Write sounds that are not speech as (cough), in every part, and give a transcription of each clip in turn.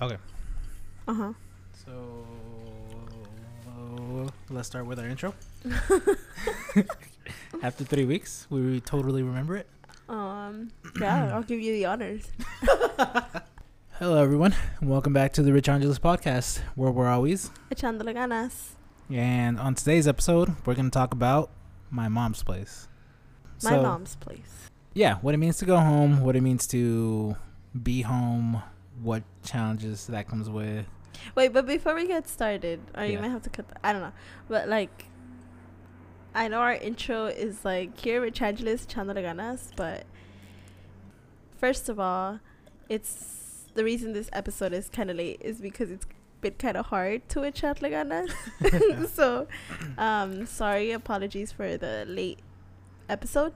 Okay. Uh huh. So let's start with our intro. (laughs) (laughs) After three weeks, we totally remember it. Um. Yeah, I'll give you the honors. (laughs) Hello, everyone, welcome back to the Rich Angeles podcast, where we're always. Echándole ganas. And on today's episode, we're going to talk about my mom's place. My So, mom's place. Yeah, what it means to go home, what it means to be home, what challenges that comes with. Wait, but before we get started, or you might have to cut. The, I don't know, but like, I know our intro is like here Rich Angeles echándole ganas, but first of all, it's the reason this episode is kind of late is because it's been kind of hard to echarle ganas. (laughs) (laughs) so, um, sorry, apologies for the late episode.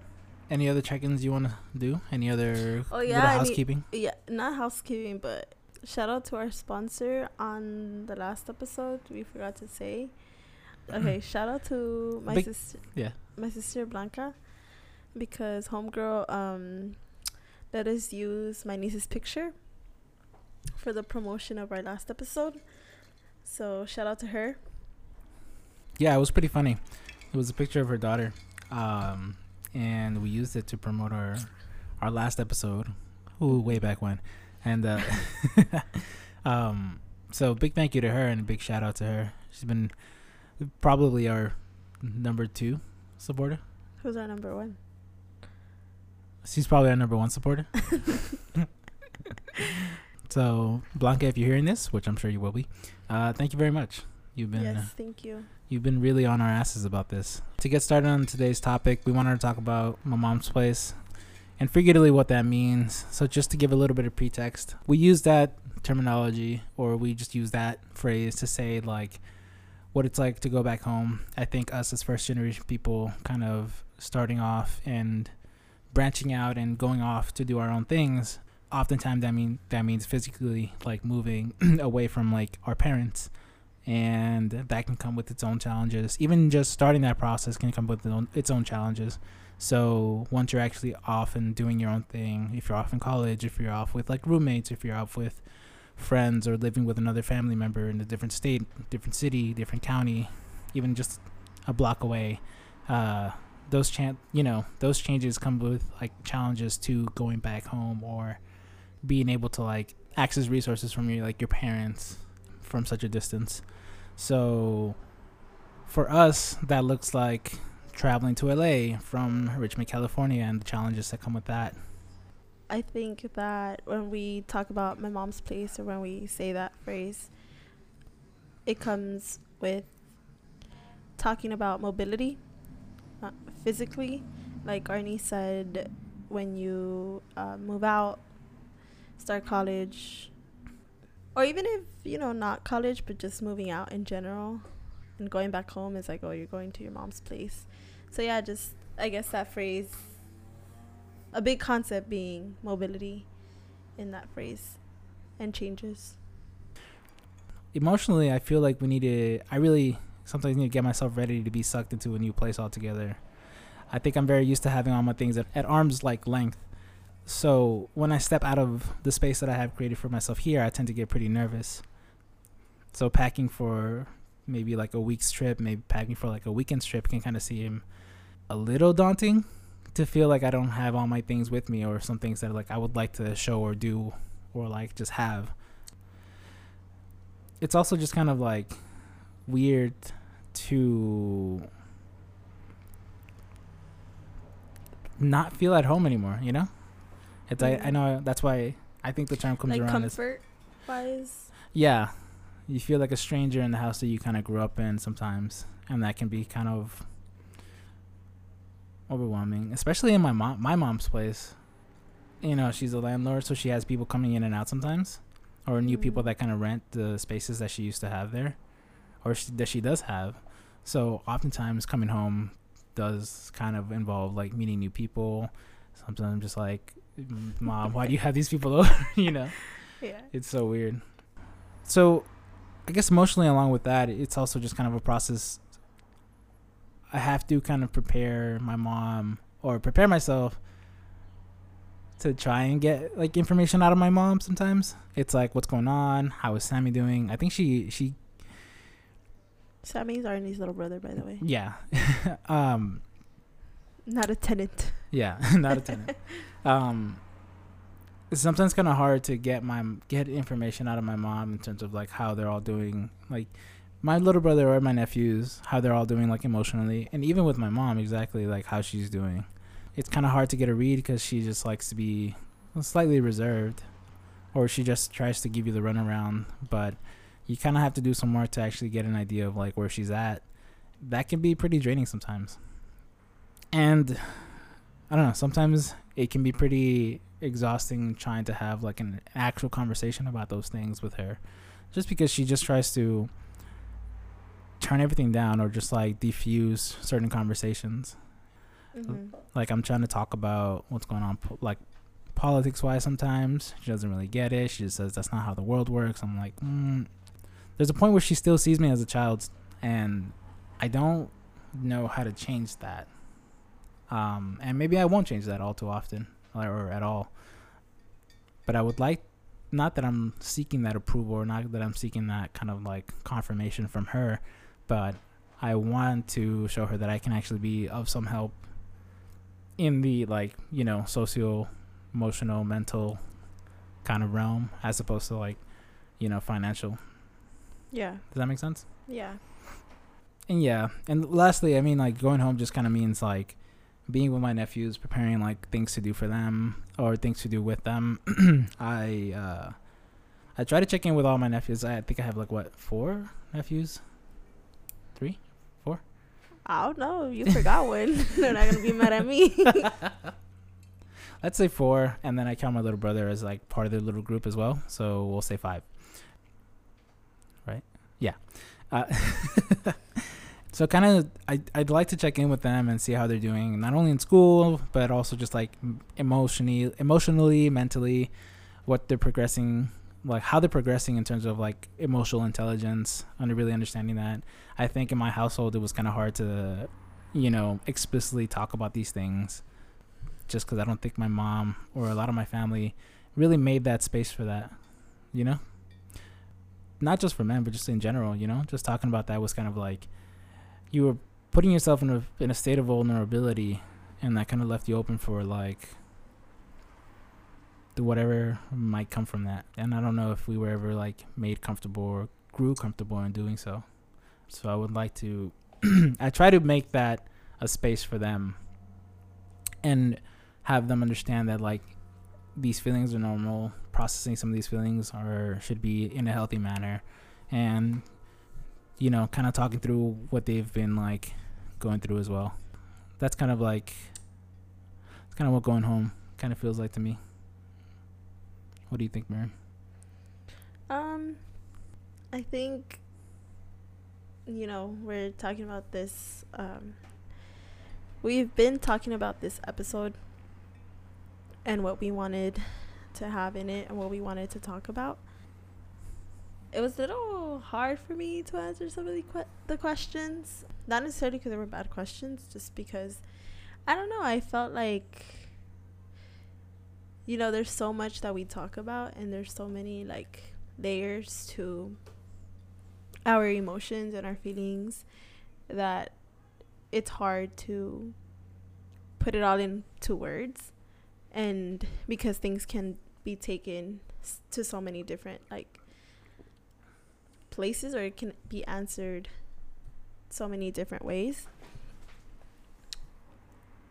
Any other check ins you want to do? Any other Oh, yeah, I housekeeping? Yeah, not housekeeping, but shout out to our sponsor on the last episode. We forgot to say. Okay, (clears throat) shout out to my Big- sister. yeah. My sister Blanca, because homegirl um let us use my niece's picture for the promotion of our last episode. So shout out to her. Yeah, it was pretty funny. It was a picture of her daughter, um, and we used it to promote our our last episode, ooh, way back when, and uh, (laughs) um, so big thank you to her and a big shout out to her. She's been probably our number two supporter. Who's our number one? She's probably our number one supporter. (laughs) so Blanca, if you're hearing this, which I'm sure you will be, uh, thank you very much. You've been yes, uh, thank you. You've been really on our asses about this. To get started on today's topic, we wanted to talk about my mom's place and figuratively what that means. So, just to give a little bit of pretext, we use that terminology or we just use that phrase to say, like, what it's like to go back home. I think us as first generation people kind of starting off and branching out and going off to do our own things. Oftentimes, that mean that means physically, like moving (clears throat) away from like our parents and that can come with its own challenges. Even just starting that process can come with its own, challenges. So once you're actually off and doing your own thing, if you're off in college, if you're off with like roommates, if you're off with friends or living with another family member in a different state, different city, different county, even just a block away, uh, those chan- you know those changes come with like challenges to going back home or being able to like access resources from your like your parents from such a distance. So for us, that looks like traveling to LA from Richmond, California, and the challenges that come with that. I think that when we talk about my mom's place or when we say that phrase, it comes with talking about mobility uh, physically. Like Arnie said, when you uh, move out, start college, or even if, you know, not college, but just moving out in general and going back home is like, oh, you're going to your mom's place. So, yeah, just, I guess that phrase a big concept being mobility in that phrase and changes. Emotionally, I feel like we need to. I really sometimes need to get myself ready to be sucked into a new place altogether. I think I'm very used to having all my things at, at arm's like length. So when I step out of the space that I have created for myself here, I tend to get pretty nervous. So packing for maybe like a week's trip, maybe packing for like a weekend's trip can kind of seem a little daunting to feel like I don't have all my things with me or some things that like I would like to show or do or like just have. It's also just kind of like weird to not feel at home anymore, you know? It's I, I Mhm. know that's why I think the term comes like around as comfort wise. yeah. You feel like a stranger in the house that you kind of grew up in sometimes, and that can be kind of overwhelming, especially in my mom my mom's place. You know, she's a landlord, so she has people coming in and out sometimes, or new people Mhm. that kind of rent the spaces that she used to have there, or she, that she does have. So oftentimes coming home does kind of involve like meeting new people. Sometimes just like, mom, (laughs) why do you have these people over? (laughs) you know Yeah. it's so weird. So, I guess emotionally, along with that, it's also just kind of a process. I have to kind of prepare my mom or prepare myself to try and get like information out of my mom sometimes. It's like what's going on, how is Sammy doing? I think she she Sammy's Arnie's little brother, by the way. yeah. (laughs) um Not a tenant. Yeah, (laughs) not a tenant. um it's sometimes kind of hard to get my get information out of my mom in terms of like how they're all doing like my little brother or my nephews how they're all doing like emotionally and even with my mom exactly like how she's doing. It's kind of hard to get a read because she just likes to be slightly reserved or she just tries to give you the runaround but you kind of have to do some work to actually get an idea of like where she's at. That can be pretty draining sometimes. And i don't know sometimes it can be pretty exhausting trying to have like an actual conversation about those things with her just because she just tries to turn everything down or just like defuse certain conversations Mm-hmm. like I'm trying to talk about what's going on, po- like politics wise. Sometimes she doesn't really get it. She just says that's not how the world works. I'm like, mm. there's a point where she still sees me as a child, and I don't know how to change that. Um, and maybe I won't change that all too often or, at all. But I would like, not that I'm seeking that approval or not that I'm seeking that kind of like confirmation from her, but I want to show her that I can actually be of some help in the like you know socio emotional mental kind of realm as opposed to like you know financial Yeah. does that make sense Yeah. and yeah and lastly i mean like going home just kind of means like being with my nephews preparing like things to do for them or things to do with them (clears throat) i uh i try to check in with all my nephews. I think i have like what four nephews? Three? I don't know. You forgot (laughs) one. (laughs) They're not gonna be mad at me. (laughs) let's say four and then i count my little brother as like part of the little group as well so we'll say five. Right? Yeah. Uh, so kind of I, i'd like to check in with them and see how they're doing not only in school but also just like emotionally emotionally mentally what they're progressing like how they're progressing in terms of like emotional intelligence under really understanding that i think in my household it was kind of hard to you know explicitly talk about these things just because I don't think my mom or a lot of my family really made that space for that, you know? Not just for men, but just in general, you know? Just talking about that was kind of like you were putting yourself in a in a state of vulnerability and that kind of left you open for like whatever might come from that. And I don't know if we were ever like made comfortable or grew comfortable in doing so. So I would like to (clears throat) I try to make that a space for them and have them understand that like these feelings are normal processing some of these feelings are should be in a healthy manner and you know kind of talking through what they've been like going through as well that's kind of like it's kind of what going home kind of feels like to me what do you think Miriam? Um, I think, you know, we're talking about this. Um, we've been talking about this episode and what we wanted to have in it and what we wanted to talk about. It was a little hard for me to answer some of the, que- the questions. Not necessarily because they were bad questions, just because I don't know. I felt like you know, there's so much that we talk about, and there's so many like layers to our emotions and our feelings that it's hard to put it all into words. And because things can be taken to so many different like places, or it can be answered so many different ways.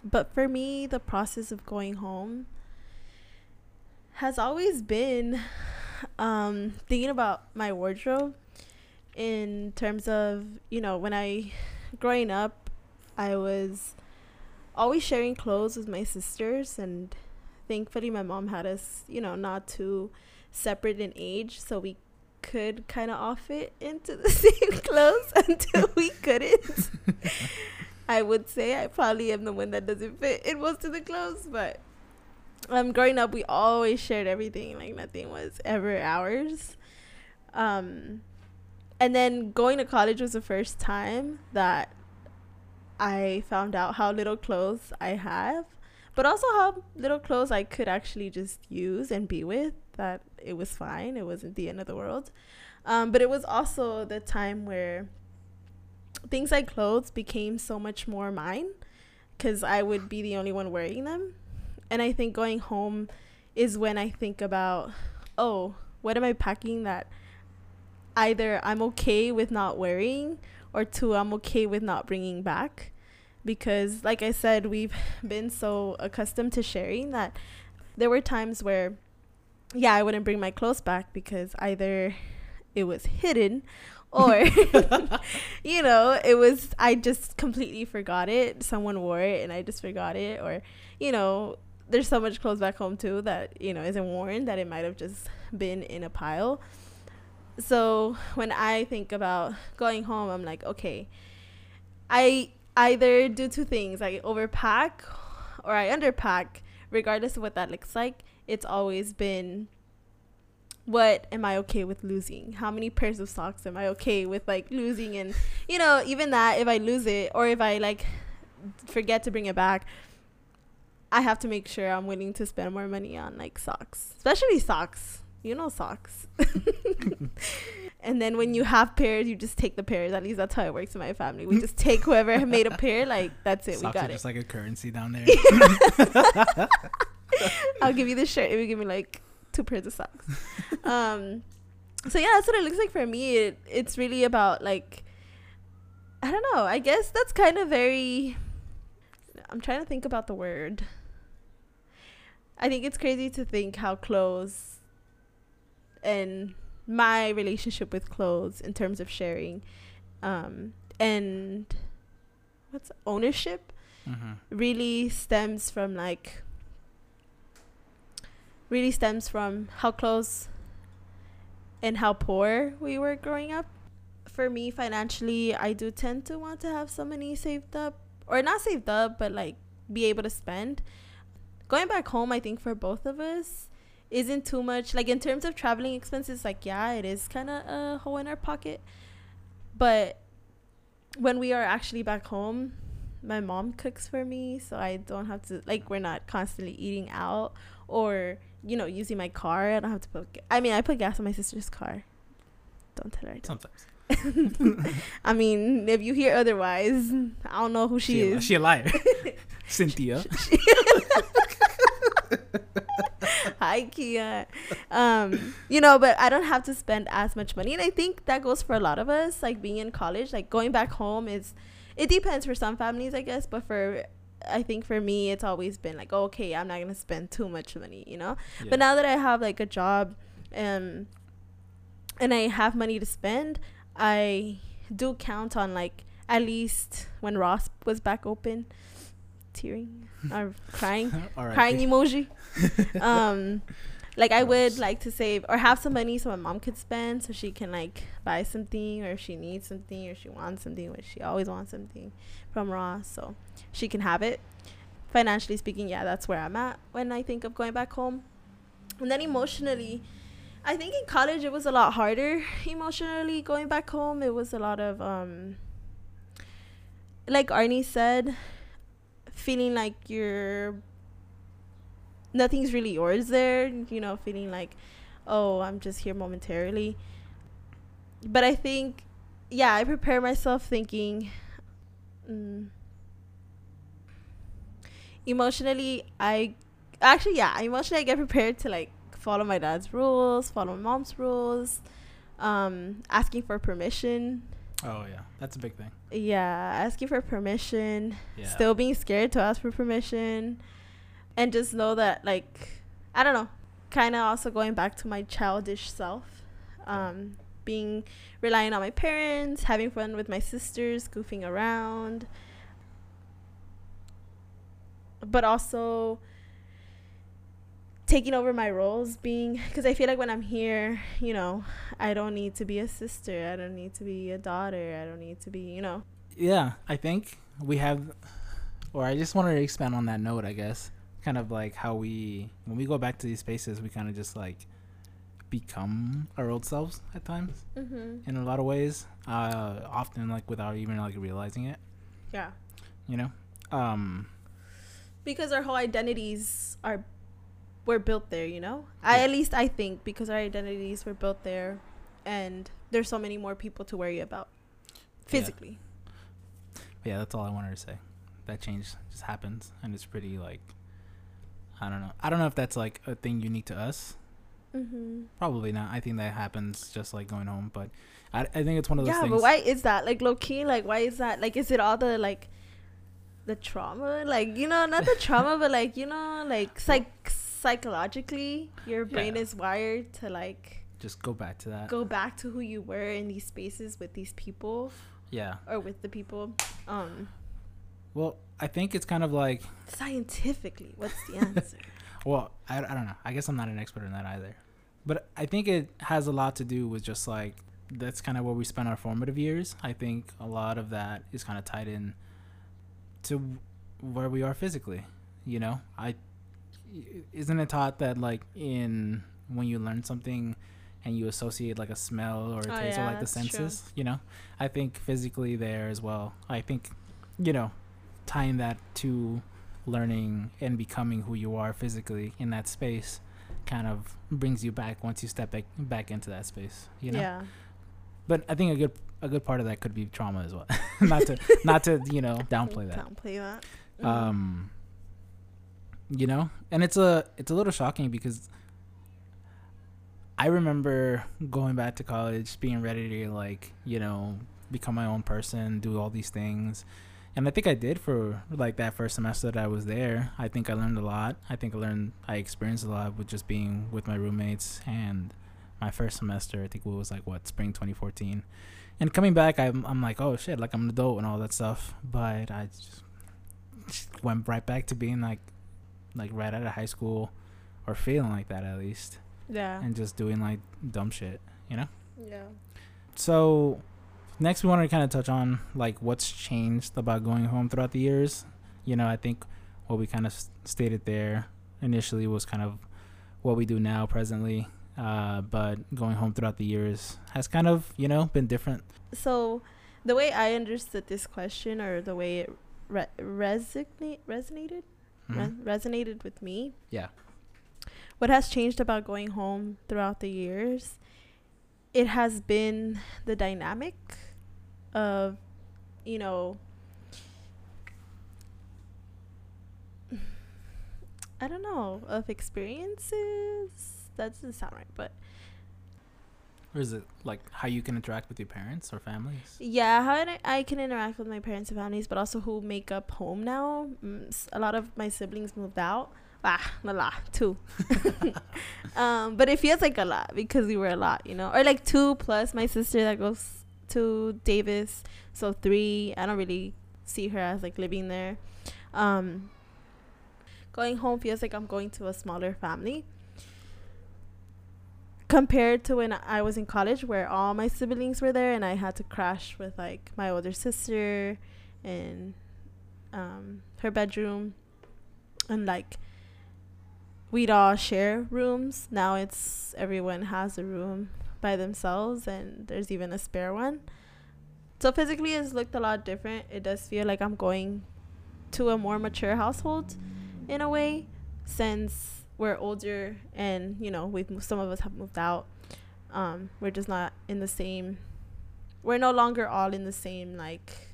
But for me, the process of going home has always been um, thinking about my wardrobe in terms of, you know, when I, growing up, I was always sharing clothes with my sisters, and thankfully, my mom had us, you know, not too separate in age, so we could kind of all fit into the (laughs) same clothes (laughs) until we couldn't. (laughs) I would say I probably am the one that doesn't fit in most of the clothes, but um growing up we always shared everything like nothing was ever ours um and then going to college was the first time that i found out how little clothes i have but also how little clothes I could actually just use and be with. That it was fine. It wasn't the end of the world. Um, but it was also the time where things like clothes became so much more mine because I would be the only one wearing them. And I think going home is when I think about, oh, what am I packing that either I'm okay with not wearing or two, I'm okay with not bringing back. Because, like I said, we've been so accustomed to sharing that there were times where, yeah, I wouldn't bring my clothes back because either it was hidden (laughs) or (laughs) you know it was i just completely forgot it. Someone wore it and i just forgot it or you know there's so much clothes back home too that you know isn't worn that it might have just been in a pile. So when i think about going home i'm like okay i either do two things i overpack or i underpack regardless of what that looks like it's always been what am I okay with losing? How many pairs of socks am I okay with like losing? And you know, even that, if I lose it or if I like forget to bring it back, I have to make sure I'm willing to spend more money on like socks, especially socks. You know, socks. (laughs) and then when you have pairs, you just take the pairs. At least that's how it works in my family. We just take whoever (laughs) made a pair. Like that's it. Socks we got are it. just like a currency down there. (laughs) I'll give you the shirt if you give me like two pairs of socks. (laughs) um, so yeah, that's what it looks like for me. It, it's really about like, I don't know. I guess that's kind of very. I'm trying to think about the word. I think it's crazy to think how clothes and my relationship with clothes in terms of sharing um, and what's ownership mm-hmm. really stems from like really stems from how close and how poor we were growing up. For me, financially, I do tend to want to have some money saved up, or not saved up, but like be able to spend. Going back home, I think for both of us, isn't too much. Like in terms of traveling expenses, like yeah, it is kind of a hole in our pocket. But when we are actually back home, my mom cooks for me, so I don't have to like we're not constantly eating out or you know, using my car. I don't have to put. I mean, I put gas in my sister's car. Don't tell her. Sometimes. (laughs) I mean, if you hear otherwise, I don't know who she, She, a, is. she a liar. (laughs) (laughs) Cynthia. Hi, Kia. Um, you know, but I don't have to spend as much money, and I think that goes for a lot of us. Like being in college, like going back home is. It depends for some families, I guess, but for I think for me, it's always been like, oh, okay, I'm not gonna spend too much money, you know. Yeah. But now that I have like a job, um, and I have money to spend, I do count on like at least when Ross was back open, tearing or crying, (laughs) right. crying emoji. (laughs) um, like I would like to save or have some money so my mom could spend, so she can like buy something, or if she needs something, or she wants something, which she always wants something from Ross, so she can have it. Financially speaking, yeah, that's where I'm at when I think of going back home. And then emotionally, I think in college it was a lot harder (laughs) emotionally going back home. It was a lot of um like Arnie said, feeling like you're nothing's really yours there, you know, feeling like oh, I'm just here momentarily. But I think yeah, I prepare myself thinking mm, emotionally I actually yeah, emotionally I get prepared to like follow my dad's rules, follow my mom's rules, um, asking for permission. Oh yeah, that's a big thing. Yeah, asking for permission, Yeah. still being scared to ask for permission, and just know that like I don't know, kind of also going back to my childish self, um, being relying on my parents, having fun with my sisters, goofing around, but also taking over my roles being because i feel like when i'm here you know i don't need to be a sister i don't need to be a daughter i don't need to be you know yeah, I think we have, or I just wanted to expand on that note. I guess kind of like how we when we go back to these spaces, we kind of just like become our old selves at times mm-hmm. in a lot of ways. Uh, often like without even like realizing it. yeah You know. Um. because our whole identities are were built there you know i at least i think because our identities were built there and there's so many more people to worry about physically But yeah, that's all I wanted to say. That change just happens, and it's pretty like, I don't know. I don't know if that's like a thing unique to us. mm-hmm. Probably not. I think that happens just like going home, but I, I think it's one of those yeah things. but why is that like low key like why is that like is it all the like the trauma like you know not the trauma but like you know like psych psychologically your brain Yeah. is wired to like Just go back to that. go back to who you were in these spaces with these people Yeah. or with the people um Well, I think it's kind of like, scientifically what's the answer (laughs) well, I, I don't know. I guess I'm not an expert in that either. But I think it has a lot to do with just like, that's kind of where we spend our formative years. I think a lot of that is kind of tied in to where we are physically. You know, I isn't it taught that like in when you learn something and you associate like a smell or a Oh, taste or like the that's true. senses, you know, I think physically there as well. I think, you know, tying that to learning and becoming who you are physically in that space kind of brings you back once you step back, back into that space, you know. yeah But I think a good a good part of that could be trauma as well. (laughs) not to not to, you know, (laughs) downplay that. downplay that Mhm. Um you know, and it's a it's a little shocking because I remember going back to college being ready to like, you know, become my own person, do all these things. And I think I did for like that first semester that I was there. I think I learned a lot. I think I learned I experienced a lot with just being with my roommates and my first semester, I think it was like what, spring 2014. And coming back, I'm I'm like, "Oh shit, like I'm an adult and all that stuff." But I just just went right back to being like like right out of high school or feeling like that at least yeah and just doing like dumb shit you know yeah so next we wanted to kind of touch on like what's changed about going home throughout the years. You know i think what we kind of stated there initially was kind of what we do now presently uh, but going home throughout the years has kind of you know been different. So the way i understood this question or the way it re- resonate resonated? Re- Mhm. resonated with me? Yeah. What has changed about going home throughout the years it has been the dynamic of you know i don't know of experiences? That doesn't sound right but or is it like how you can interact with your parents or families? Yeah how I, I can interact with my parents and families but also who make up home now. A lot of my siblings moved out. Ah a lot two. (laughs) (laughs) Um but it feels like a lot because we were a lot you know? Or like two plus my sister that goes to davis. So three i don't really see her as like living there. Um going home feels like i'm going to a smaller family. Compared to when I was in college where all my siblings were there and I had to crash with like my older sister and um, her bedroom. And like we'd all share rooms. Now it's everyone has a room by themselves and there's even a spare one. So physically it's looked a lot different. It does feel like I'm going to a more mature household in a way since we're older and you know we've some of us have moved out um we're just not in the same we're no longer all in the same like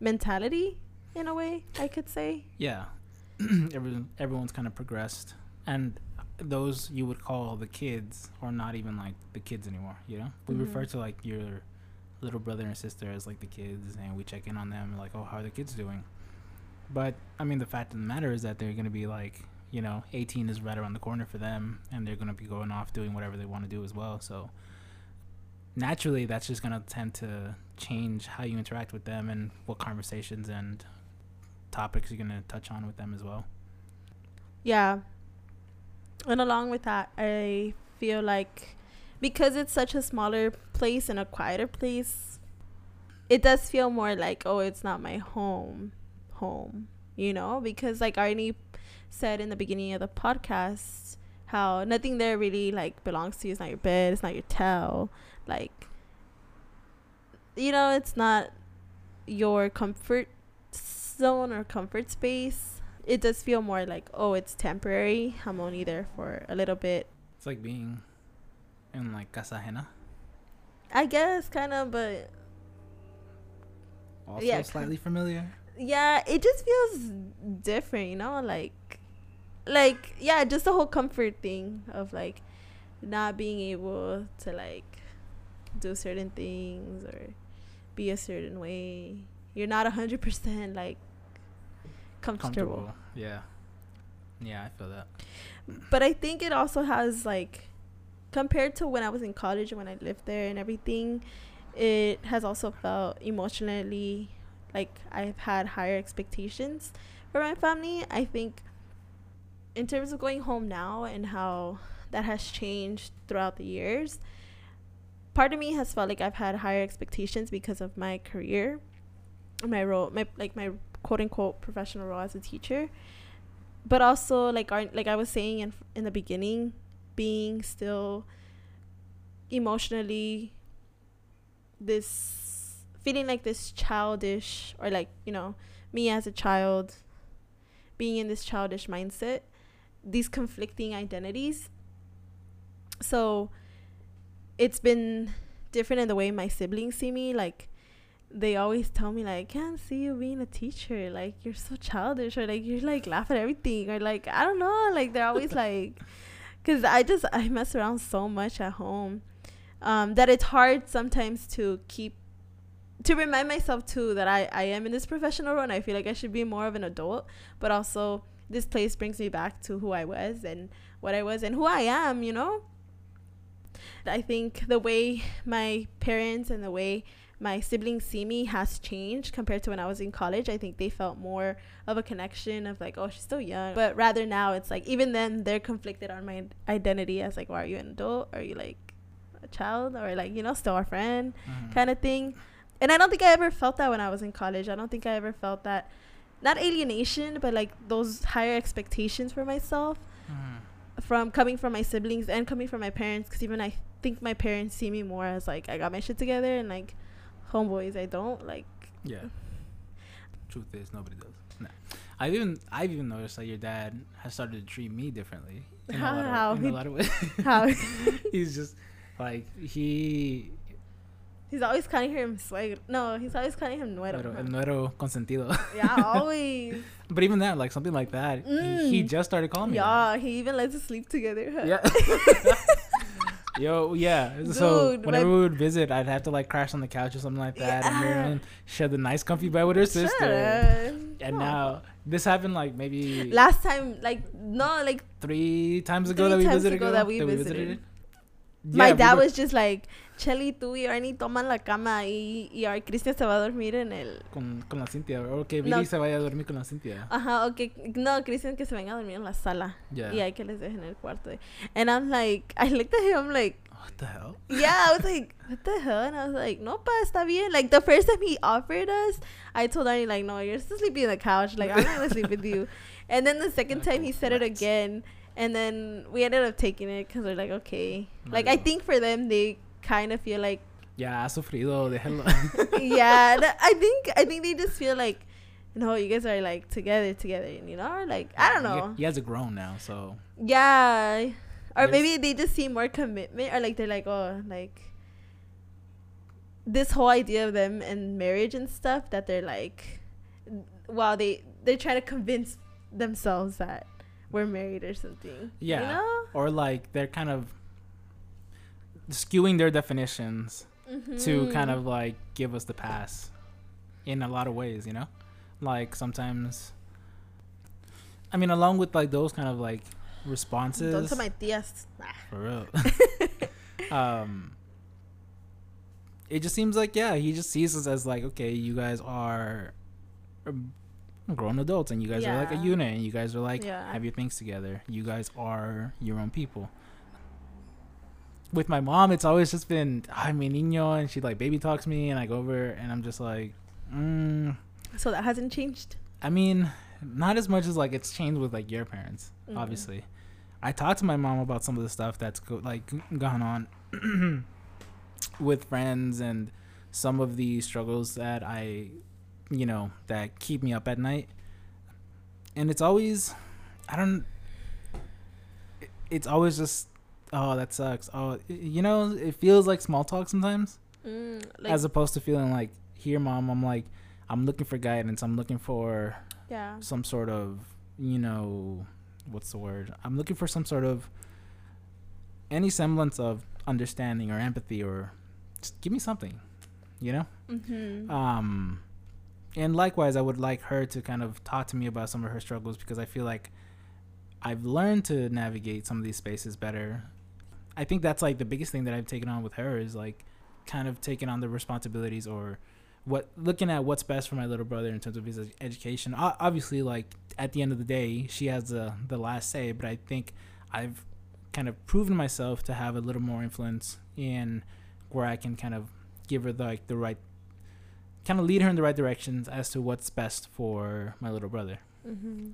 mentality in a way i could say yeah (clears throat) everyone everyone's kind of progressed and those you would call the kids are not even like the kids anymore you know? We Mhm. refer to like your little brother and sister as like the kids and we check in on them like oh how are the kids doing? But i mean the fact of the matter is that they're going to be like you know 18 is right around the corner for them and they're going to be going off doing whatever they want to do as well. So naturally that's just going to tend to change how you interact with them and what conversations and topics you're going to touch on with them as well. Yeah and along with that i feel like because it's such a smaller place and a quieter place it does feel more like oh it's not my home home you know? Because like arnie said in the beginning of the podcast how nothing there really like belongs to you. It's not your bed it's not your towel. Like you know it's not your comfort zone or comfort space it does feel more like oh it's temporary i'm only there for a little bit It's like being in like casa ajena. i guess kind of but Also Yeah, slightly familiar. yeah it just feels different you know like like yeah just the whole comfort thing of like not being able to like do certain things or be a certain way you're not a hundred percent like comfortable. Comfortable. Yeah. Yeah, I feel that. but i think it also has like compared to when i was in college and when i lived there and everything it has also felt emotionally like i've had higher expectations for my family i think in terms of going home now and how that has changed throughout the years part of me has felt like i've had higher expectations because of my career my role my like my quote unquote professional role as a teacher. But also like our, like I was saying in in the beginning, being still emotionally this feeling like this childish or like you know me as a child being in this childish mindset these conflicting identities. So it's been different in the way my siblings see me like they always tell me like I can't see you being a teacher. Like you're so childish or like you're like laugh at everything or like I don't know. Like they're always (laughs) like cuz I just I mess around so much at home um that it's hard sometimes to keep to remind myself too that I I am in this professional role and I feel like I should be more of an adult but also this place brings me back to who I was and what I was and who I am you know? I think the way my parents and the way my siblings see me has changed compared to when I was in college. I think they felt more of a connection of like, oh, she's still young. But rather now, it's like even then they're conflicted on my identity as like, well, are you an adult? Are you like a child? Or like, you know, still a friend Mhm. kind of thing. And I don't think I ever felt that when I was in college. I don't think I ever felt that, not alienation, but like those higher expectations for myself Mhm. from coming from my siblings and coming from my parents because even i think my parents see me more as like i got my shit together and like homeboys i don't like Yeah. Truth is, nobody does. Nah. I've even I've even noticed that your dad has started to treat me differently. In a lot How? of, in He- a lot of ways. (laughs) how (laughs) He's just like he he's always calling him suegro no he's always calling him nuero Pero huh? el nuero consentido. yeah (laughs) always but even that, like something like that, he, he Mm. just started calling me. yeah he even lets us sleep together huh? Yeah. Yo, yeah. so whenever we would visit, I'd have to like crash on the couch or something like that, and Yeah. Miriam share the nice comfy bed with her Shut sister. up. And Aw. now this happened like maybe last time like no like three times ago Three that we times visited. ago that we visited. my Yeah, we dad were- was just like Chelly, tú y Arnie toman la cama y, y Cristian se va a dormir en el con, con la Cintia. O que Billy No. se vaya a dormir con la Cintia. Ajá, ok. No, Cristian que se venga a dormir en la sala. Yeah. Y hay que les dejen en el cuarto. And I'm like, I looked at him, I'm like, What the hell? yeah, I was like, what the hell? And I was like, no, pa, está bien. Like, the first time he offered us, I told Arnie, like, no, you're still sleeping on the couch. Like, I'm not going to sleep with you. (laughs) And then the second Okay, time he said it again. And then we ended up taking it because we're like, okay. Like, I think for them, they kind of feel like, (laughs) Yeah, sufrido, déjalo. yeah, th- I think, I think they just feel like, no, you guys are like together, together, you know? Like, I don't know. You guys are grown now, so Yeah. Or There's- maybe they just see more commitment or like they're like, oh, like this whole idea of them and marriage and stuff that they're like while they they try to convince themselves that we're married or something. Yeah. You know? or like they're kind of skewing their definitions to kind of like give us the pass in a lot of ways, you know? Like sometimes I mean along with like those kind of like responses Don't tell my tías. For real. (laughs) (laughs) um it just seems like yeah, he just sees us as like okay, you guys are grown adults and you guys are like a unit and you guys are like Yeah. have your things together. You guys are your own people. With my mom, it's always just been ay mi niño and she like baby talks me and I go over and I'm just like mm, So that hasn't changed. I mean, not as much as like it's changed with like your parents, Mhm. obviously. I talked to my mom about some of the stuff that's go- like gone on (clears throat) with friends and some of the struggles that I, you know, that keep me up at night. and it's always I don't. It's always just oh that sucks. Oh, you know it feels like small talk sometimes, Mm, like, as opposed to feeling like here, mom. I'm like I'm looking for guidance. I'm looking for yeah. some sort of you know what's the word i'm looking for some sort of any semblance of understanding or empathy or just give me something you know Mm-hmm. um and likewise i would like her to kind of talk to me about some of her struggles because i feel like i've learned to navigate some of these spaces better. I think that's like the biggest thing that i've taken on with her is like kind of taking on the responsibilities or what looking at what's best for my little brother in terms of his education. Obviously like at the end of the day she has the the last say but i think i've kind of proven myself to have a little more influence in where i can kind of give her the, like the right kind of lead her in the right directions as to what's best for my little brother Mm-hmm.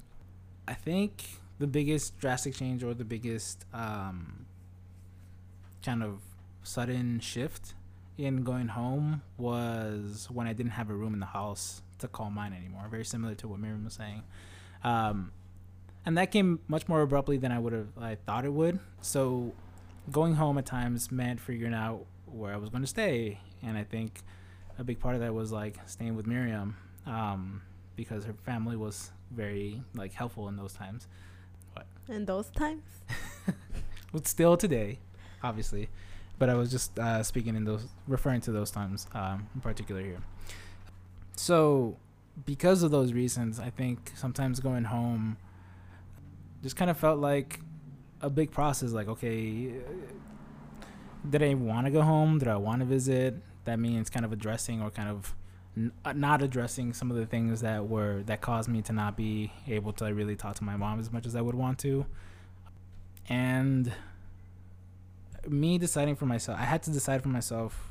I think the biggest drastic change or the biggest um, kind of sudden shift in going home was when I didn't have a room in the house to call mine anymore. Very similar to what Miriam was saying. Um, and that came much more abruptly than I would have I thought it would. So going home at times meant figuring out where I was going to stay, and I think a big part of that was like staying with Miriam um, because her family was very like helpful in those times. What? In those times. (laughs) But still today, obviously. But I was just uh, speaking in those, referring to those times um, in particular here. So, because of those reasons, I think sometimes going home just kind of felt like a big process. Like, okay, did I want to go home? Did I want to visit? That means kind of addressing or kind of n- uh, not addressing some of the things that were that caused me to not be able to really talk to my mom as much as I would want to. And me deciding for myself, I had to decide for myself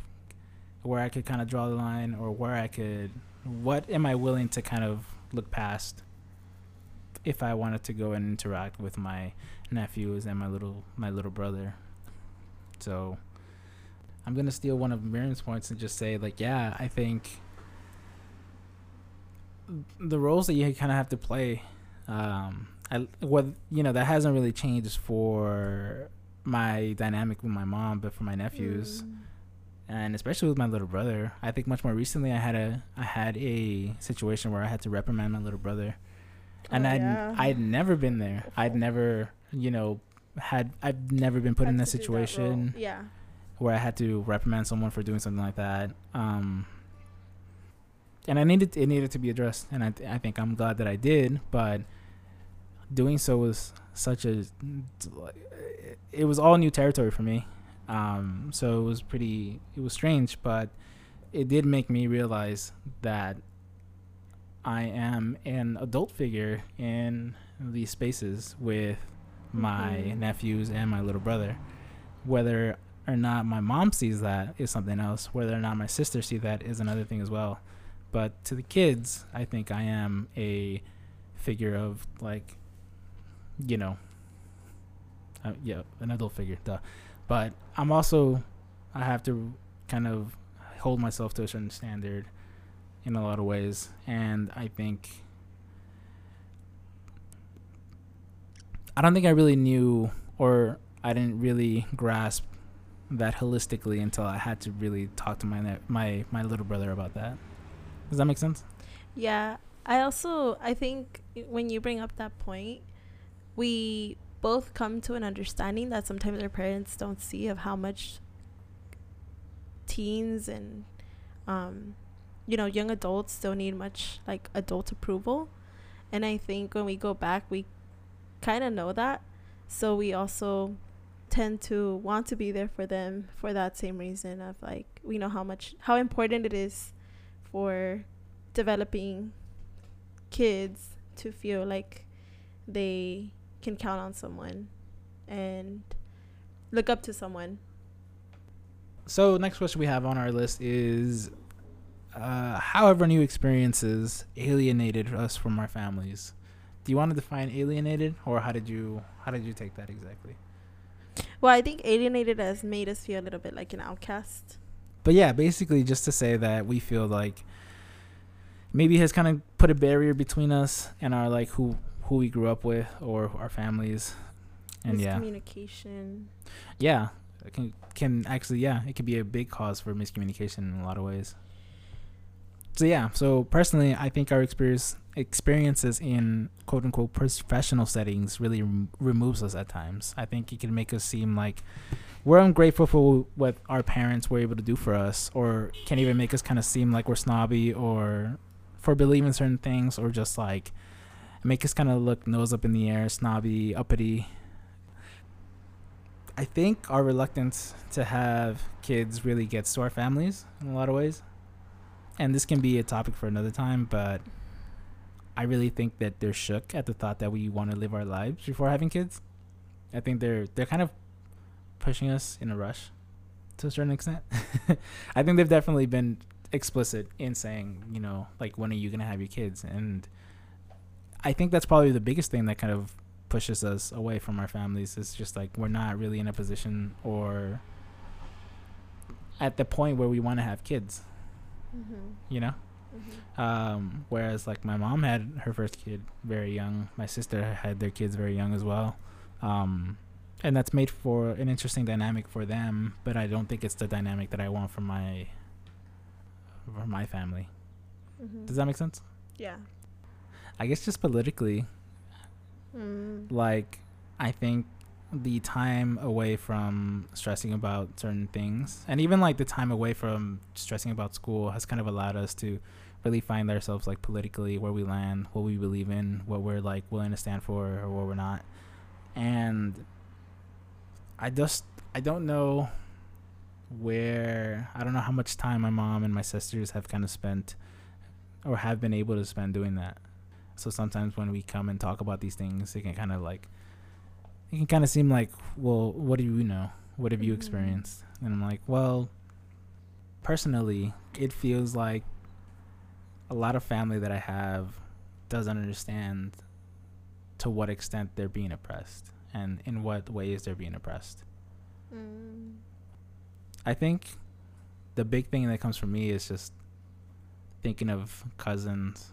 where I could kind of draw the line or where I could, what am I willing to kind of look past if I wanted to go and interact with my nephews and my little my little brother. So I'm gonna steal one of Miriam's points and just say like, yeah, I think the roles that you kind of have to play, um, I what you know that hasn't really changed for my dynamic with my mom, but for my nephews Mm. and especially with my little brother. I think much more recently I had a I had a situation where I had to reprimand my little brother, and Oh, I'd yeah. I'd never been there. I'd never you know had I've never been put in that to do role. situation yeah. Where I had to reprimand someone for doing something like that. Um, and I needed it needed to be addressed, and I th- I think I'm glad that I did, but doing so was such a it was all new territory for me. Um, so it was pretty it was strange, but it did make me realize that I am an adult figure in these spaces with my Mhm. nephews and my little brother. Whether or not my mom sees that is something else. Whether or not my sister sees that is another thing as well. But to the kids, I think I am a figure of like, you know, uh, yeah, an adult figure. Duh. But I'm also, I have to kind of hold myself to a certain standard in a lot of ways, and I think I don't think I really knew or I didn't really grasp that holistically until I had to really talk to my my my little brother about that. Does that make sense? Yeah. I also I think when you bring up that point, we both come to an understanding that sometimes our parents don't see of how much teens and um you know young adults still need much like adult approval and i think when we go back we kind of know that so we also tend to want to be there for them for that same reason of like we know how much how important it is for developing kids to feel like they can count on someone and look up to someone. So next question we have on our list is, uh, how have new experiences alienated us from our families? Do you want to define alienated, or how did you how did you take that exactly? Well, I think alienated has made us feel a little bit like an outcast. But yeah, basically just to say that we feel like maybe has kind of put a barrier between us and our like who who we grew up with or our families. And yeah, communication. yeah, it can can actually yeah, it can be a big cause for miscommunication in a lot of ways. So yeah, so personally, I think our experience experiences in quote unquote professional settings really rem- removes us at times. I think it can make us seem like we're ungrateful for what our parents were able to do for us, or can even make us kind of seem like we're snobby or for believing certain things, or just like make us kind of look nose up in the air, snobby, uppity. I think our reluctance to have kids really gets to our families in a lot of ways. And this can be a topic for another time, but I really think that they're shook at the thought that we want to live our lives before having kids. I think they're they're kind of pushing us in a rush to a certain extent. (laughs) I think they've definitely been explicit in saying, you know, like when are you going to have your kids? And I think that's probably the biggest thing that kind of pushes us away from our families is just like we're not really in a position or at the point where we want to have kids, Mm-hmm. you know? Mm-hmm. Um, whereas like my mom had her first kid very young, my sister had their kids very young as well. Um, and that's made for an interesting dynamic for them, but I don't think it's the dynamic that I want for my for my family. Mm-hmm. Does that make sense? Yeah. I guess just politically, Mm. like I think the time away from stressing about certain things. And even like the time away from stressing about school has kind of allowed us to really find ourselves like politically where we land what we believe in what we're like willing to stand for or what we're not. And i just i don't know where i don't know how much time my mom and my sisters have kind of spent or have been able to spend doing that. So sometimes when we come and talk about these things it can kind of like it can kind of seem like, well, what do you know? What have you Mhm. experienced? And I'm like, well, personally, it feels like a lot of family that I have doesn't understand to what extent they're being oppressed and in what ways they're being oppressed. Mm. I think the big thing that comes for me is just thinking of cousins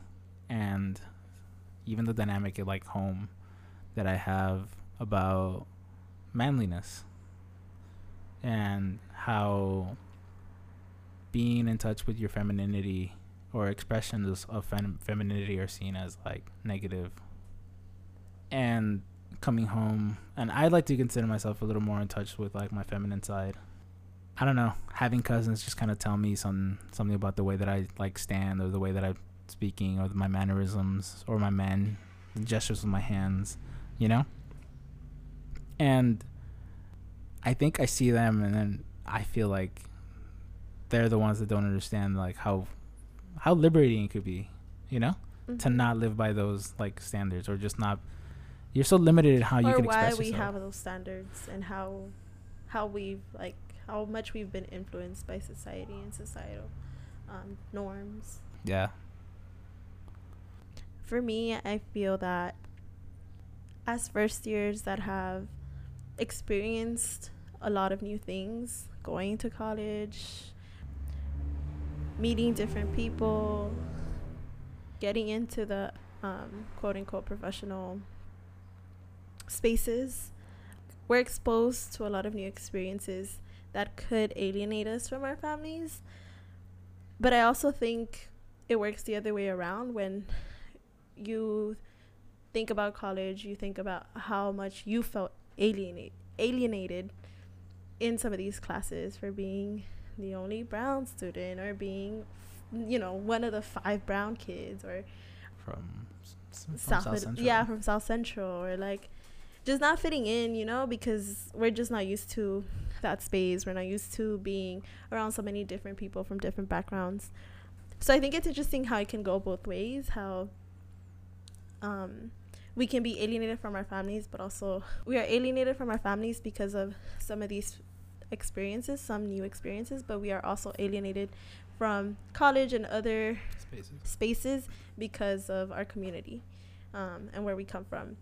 and even the dynamic at like home that I have about manliness and how being in touch with your femininity or expressions of fem- femininity are seen as like negative and coming home and i like to consider myself a little more in touch with like my feminine side. I don't know. Having cousins just kind of tell me some something about the way that i like stand or the way that i'm speaking or my mannerisms or my man gestures with my hands you know and i think i see them and then i feel like they're the ones that don't understand like how how liberating it could be you know? To Mhm. not live by those like standards or just not you're so limited in how you or can why express we have those standards and how how we've like how much we've been influenced by society and societal um, norms. Yeah. For me i feel that as first years that have experienced a lot of new things going to college meeting different people getting into the um, quote unquote professional spaces. We're exposed to a lot of new experiences that could alienate us from our families. But i also think it works the other way around when you think about college you think about how much you felt alienate alienated in some of these classes for being the only brown student or being you know one of the five brown kids or from, from South, South Central. yeah from South Central or like just not fitting in you know because we're just not used to that space we're not used to being around so many different people from different backgrounds so I think it's interesting how it can go both ways how um we can be alienated from our families but also we are alienated from our families because of some of these experiences some new experiences but we are also alienated from college and other spaces. spaces because of our community um, and where we come from.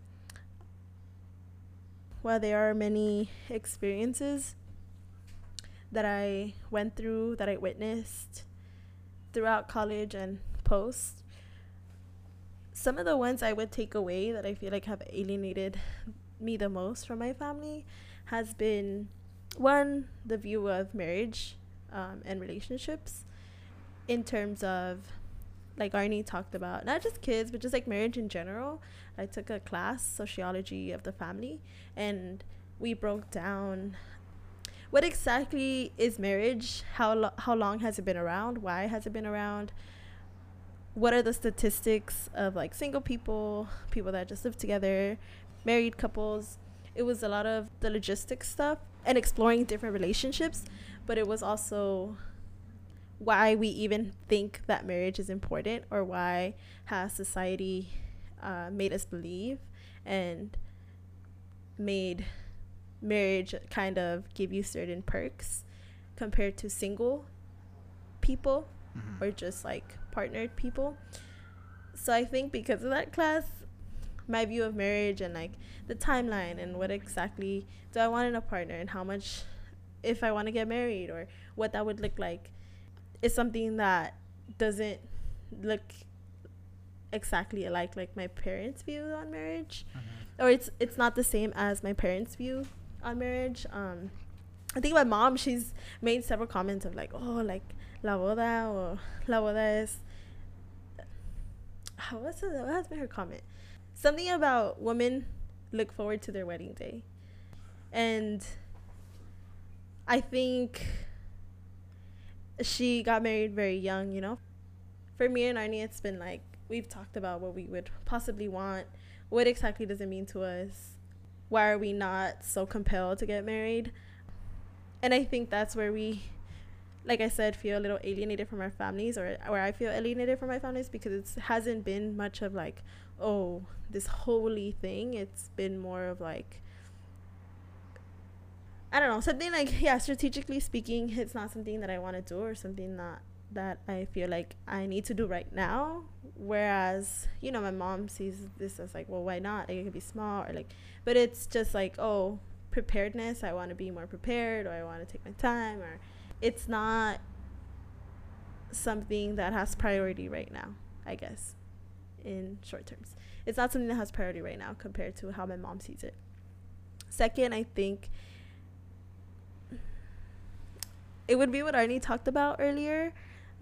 While there are many experiences that I went through, that I witnessed throughout college and post, some of the ones I would take away that I feel like have alienated me the most from my family has been one the view of marriage um, and relationships in terms of like Arnie talked about not just kids but just like marriage in general. I took a class sociology of the family and we broke down what exactly is marriage how lo- how long has it been around why has it been around what are the statistics of like single people people that just live together married couples it was a lot of the logistics stuff and exploring different relationships but it was also why we even think that marriage is important or why has society uh, made us believe and made marriage kind of give you certain perks compared to single people mm-hmm. or just like partnered people. So I think because of that class, my view of marriage and like the timeline and what exactly do I want in a partner and how much if I want to get married or what that would look like is something that doesn't look exactly alike like my parents' view on marriage, mm-hmm. or it's it's not the same as my parents' view on marriage. Um, I think my mom she's made several comments of like oh like la boda or la boda es. What's the, what has been her comment? Something about women look forward to their wedding day, and I think she got married very young. You know, for me and Arnie, it's been like we've talked about what we would possibly want. What exactly does it mean to us? Why are we not so compelled to get married? And I think that's where we, like I said, feel a little alienated from our families, or where I feel alienated from my families because it hasn't been much of like, oh, this holy thing. It's been more of like, I don't know, something like yeah, strategically speaking, it's not something that I want to do or something that that I feel like I need to do right now. Whereas, you know, my mom sees this as like, well, why not? Like, it could be small or like, but it's just like, oh, preparedness. I want to be more prepared or I want to take my time or it's not something that has priority right now, I guess, in short terms. It's not something that has priority right now compared to how my mom sees it. Second, I think it would be what Arnie talked about earlier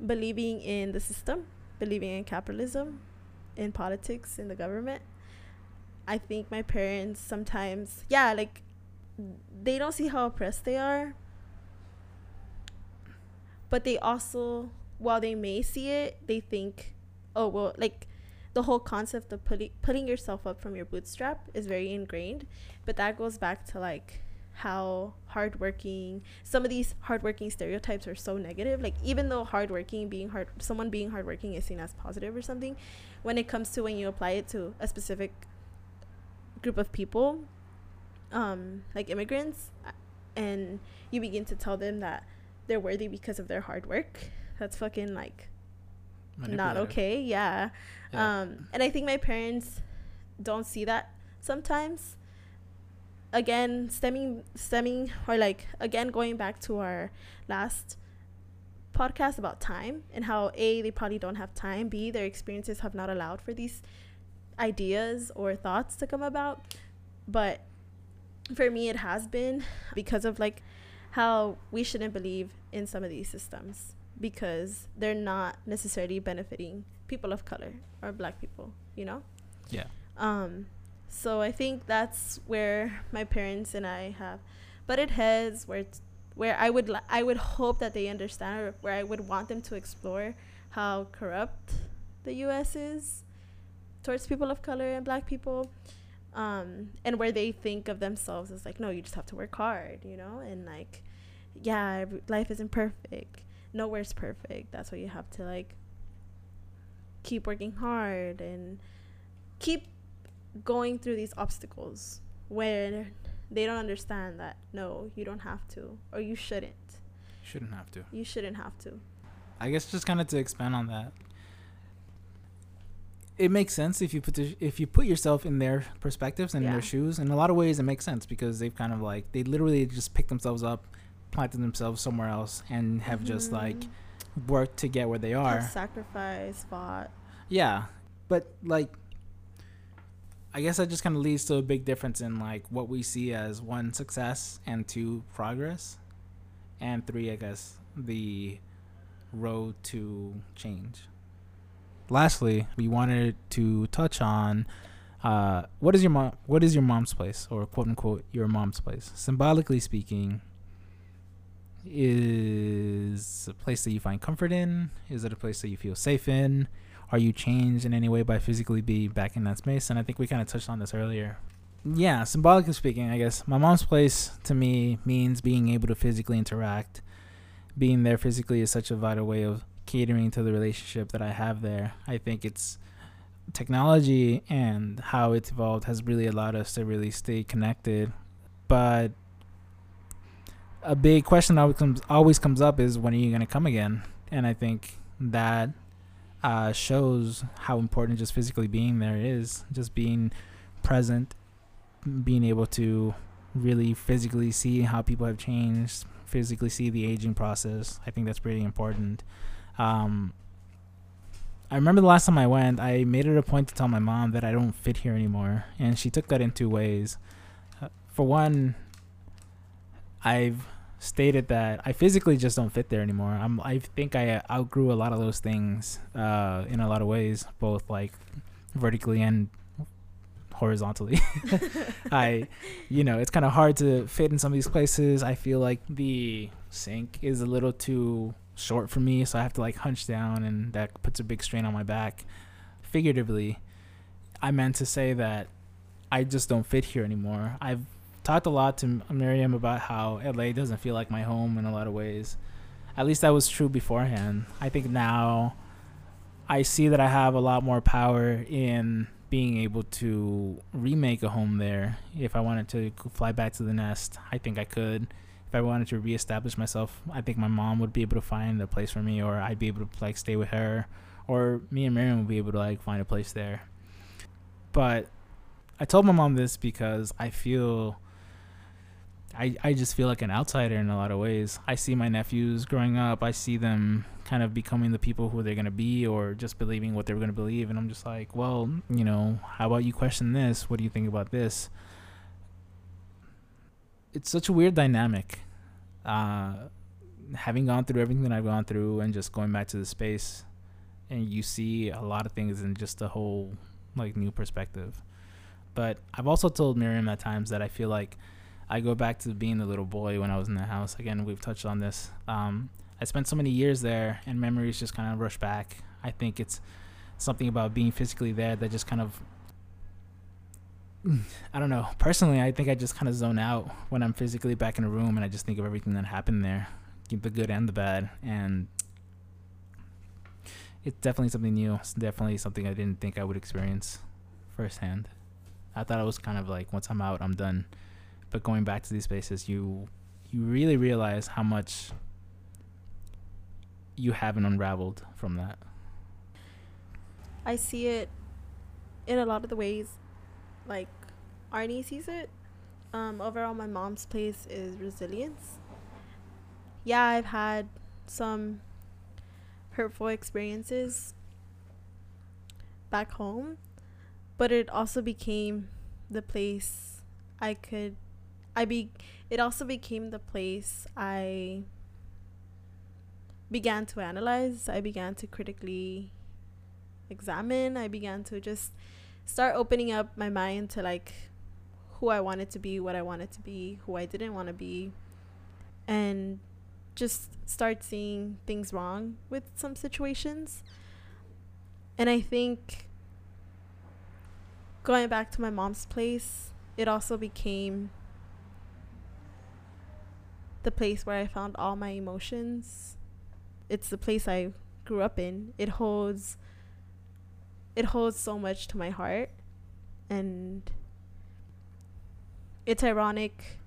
believing in the system, believing in capitalism, in politics, in the government. I think my parents sometimes, yeah, like they don't see how oppressed they are, but they also, while they may see it, they think, oh, well, like the whole concept of putting putting yourself up from your bootstrap is very ingrained, but that goes back to like how hardworking some of these hardworking stereotypes are so negative. Like even though hardworking, being hard, someone being hardworking is seen as positive or something, when it comes to when you apply it to a specific group of people, um, like immigrants, and you begin to tell them that they're worthy because of their hard work, that's fucking like not okay. Yeah. yeah. Um, and I think my parents don't see that sometimes again stemming stemming or like again going back to our last podcast about time and how a they probably don't have time b their experiences have not allowed for these ideas or thoughts to come about but for me it has been because of like how we shouldn't believe in some of these systems because they're not necessarily benefiting people of color or black people you know yeah um so I think that's where my parents and I have butted heads, where where I would li- I would hope that they understand, or where I would want them to explore how corrupt the U.S. is towards people of color and Black people, um, and where they think of themselves as like, no, you just have to work hard, you know, and like, yeah, life isn't perfect, nowhere's perfect. That's why you have to like keep working hard and keep going through these obstacles where they don't understand that no, you don't have to or you shouldn't. Shouldn't have to. You shouldn't have to. I guess just kind of to expand on that. It makes sense if you put the, if you put yourself in their perspectives and yeah. their shoes. In a lot of ways, it makes sense because they've kind of like they literally just picked themselves up, planted themselves somewhere else, and have mm-hmm. just like worked to get where they are. Have sacrifice, fought. Yeah, but like I guess that just kind of leads to a big difference in like what we see as one success and two progress, and three, I guess, the road to change. Lastly, we wanted to touch on uh, what is your mom? What is your mom's place, or quote unquote your mom's place? Symbolically speaking, is a place that you find comfort in? Is it a place that you feel safe in? Are you changed in any way by physically being back in that space? And I think we kind of touched on this earlier. Yeah, symbolically speaking, I guess my mom's place to me means being able to physically interact. Being there physically is such a vital way of catering to the relationship that I have there. I think it's technology and how it's evolved has really allowed us to really stay connected. But a big question that always comes always comes up is when are you going to come again? And I think that uh, shows how important just physically being there is. Just being present, being able to really physically see how people have changed, physically see the aging process. I think that's pretty important. Um, I remember the last time I went, I made it a point to tell my mom that I don't fit here anymore, and she took that in two ways. Uh, for one, I've stated that I physically just don't fit there anymore. I'm I think I outgrew a lot of those things uh, in a lot of ways, both like vertically and horizontally. (laughs) I, you know, it's kind of hard to fit in some of these places. I feel like the sink is a little too short for me, so I have to like hunch down, and that puts a big strain on my back. Figuratively, I meant to say that I just don't fit here anymore. I've talked a lot to Miriam about how LA doesn't feel like my home in a lot of ways. At least that was true beforehand. I think now I see that I have a lot more power in being able to remake a home there. If I wanted to fly back to the nest, I think I could. If I wanted to reestablish myself, I think my mom would be able to find a place for me, or I'd be able to like stay with her, or me and Miriam would be able to like find a place there. But I told my mom this because I feel I, I just feel like an outsider in a lot of ways. I see my nephews growing up. I see them kind of becoming the people who they're going to be or just believing what they're going to believe. And I'm just like, well, you know, how about you question this? What do you think about this? It's such a weird dynamic. Uh, having gone through everything that I've gone through and just going back to the space, and you see a lot of things in just a whole like new perspective. But I've also told Miriam at times that I feel like I go back to being the little boy when I was in the house. Again, we've touched on this. Um, I spent so many years there, and memories just kind of rush back. I think it's something about being physically there that just kind of I don't know. Personally, I think I just kind of zone out when I'm physically back in a room and I just think of everything that happened there, the good and the bad. And it's definitely something new. It's definitely something I didn't think I would experience firsthand. I thought it was kind of like once I'm out, I'm done but going back to these spaces, you you really realize how much you haven't unraveled from that. I see it in a lot of the ways like Arnie sees it. Um, overall, my mom's place is resilience. Yeah, I've had some hurtful experiences back home, but it also became the place I could I be it also became the place I began to analyze. I began to critically examine. I began to just start opening up my mind to like who I wanted to be, what I wanted to be, who I didn't want to be, and just start seeing things wrong with some situations. And I think going back to my mom's place, it also became the place where I found all my emotions. It's the place I grew up in. It holds it holds so much to my heart and it's ironic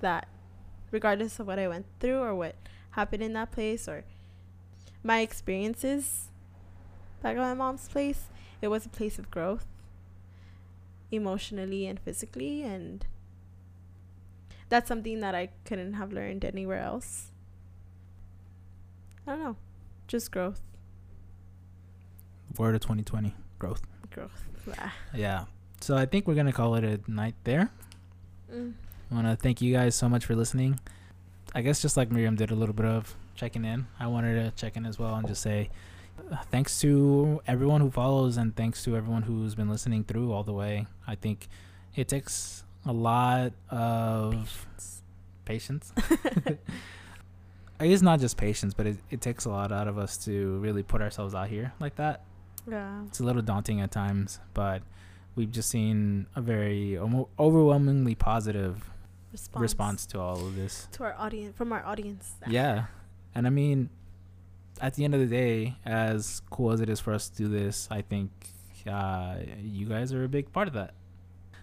that regardless of what I went through or what happened in that place or my experiences back at my mom's place, it was a place of growth emotionally and physically and that's something that I couldn't have learned anywhere else. I don't know. Just growth. Word of 2020 growth. Growth. Yeah. So I think we're gonna call it a night there. Mm. I want to thank you guys so much for listening. I guess just like Miriam did a little bit of checking in, I wanted to check in as well and just say uh, thanks to everyone who follows and thanks to everyone who's been listening through all the way. I think it takes a lot of patience. it's (laughs) not just patience, but it, it takes a lot out of us to really put ourselves out here like that. Yeah. It's a little daunting at times, but we've just seen a very overwhelmingly positive Response, response to all of this. to our audience from our audience. Yeah. And I mean, at the end of the day, as cool as it is for us to do this, I think uh, you guys are a big part of that.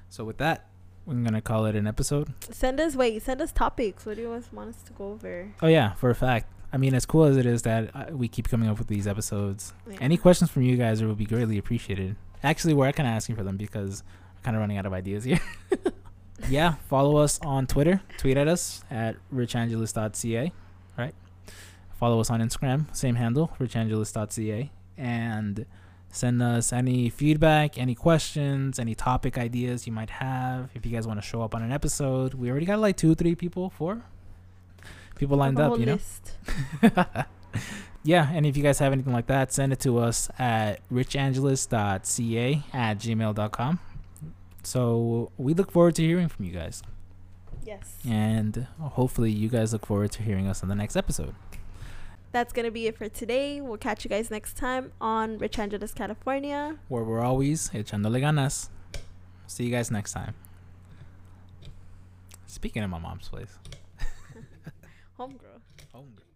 So with that, we're gonna call it an episode. Send us wait. Send us topics. What do you want us to go over? Oh yeah, for a fact. I mean, as cool as it is that uh, we keep coming up with these episodes, Yeah. any questions from you guys would be greatly appreciated. Actually, we're kind of asking for them because we're kind of running out of ideas here. (laughs) yeah, follow us on Twitter. Tweet at us at richangelus.ca. Right. Follow us on Instagram. Same handle, richangelus.ca. And send us any feedback, any questions, any topic ideas you might have. If you guys want to show up on an episode, we already got like two, three people, four people lined up. You know. (laughs) yeah, and if you guys have anything like that, send it to us at richangelus.ca at gmail.com. So we look forward to hearing from you guys. Yes. And hopefully you guys look forward to hearing us on the next episode. That's gonna be it for today. We'll catch you guys next time on Rich Angeles, California. Where we're always echándole ganas. See you guys next time. Speaking of my mom's place. Homegirl. Homegirl.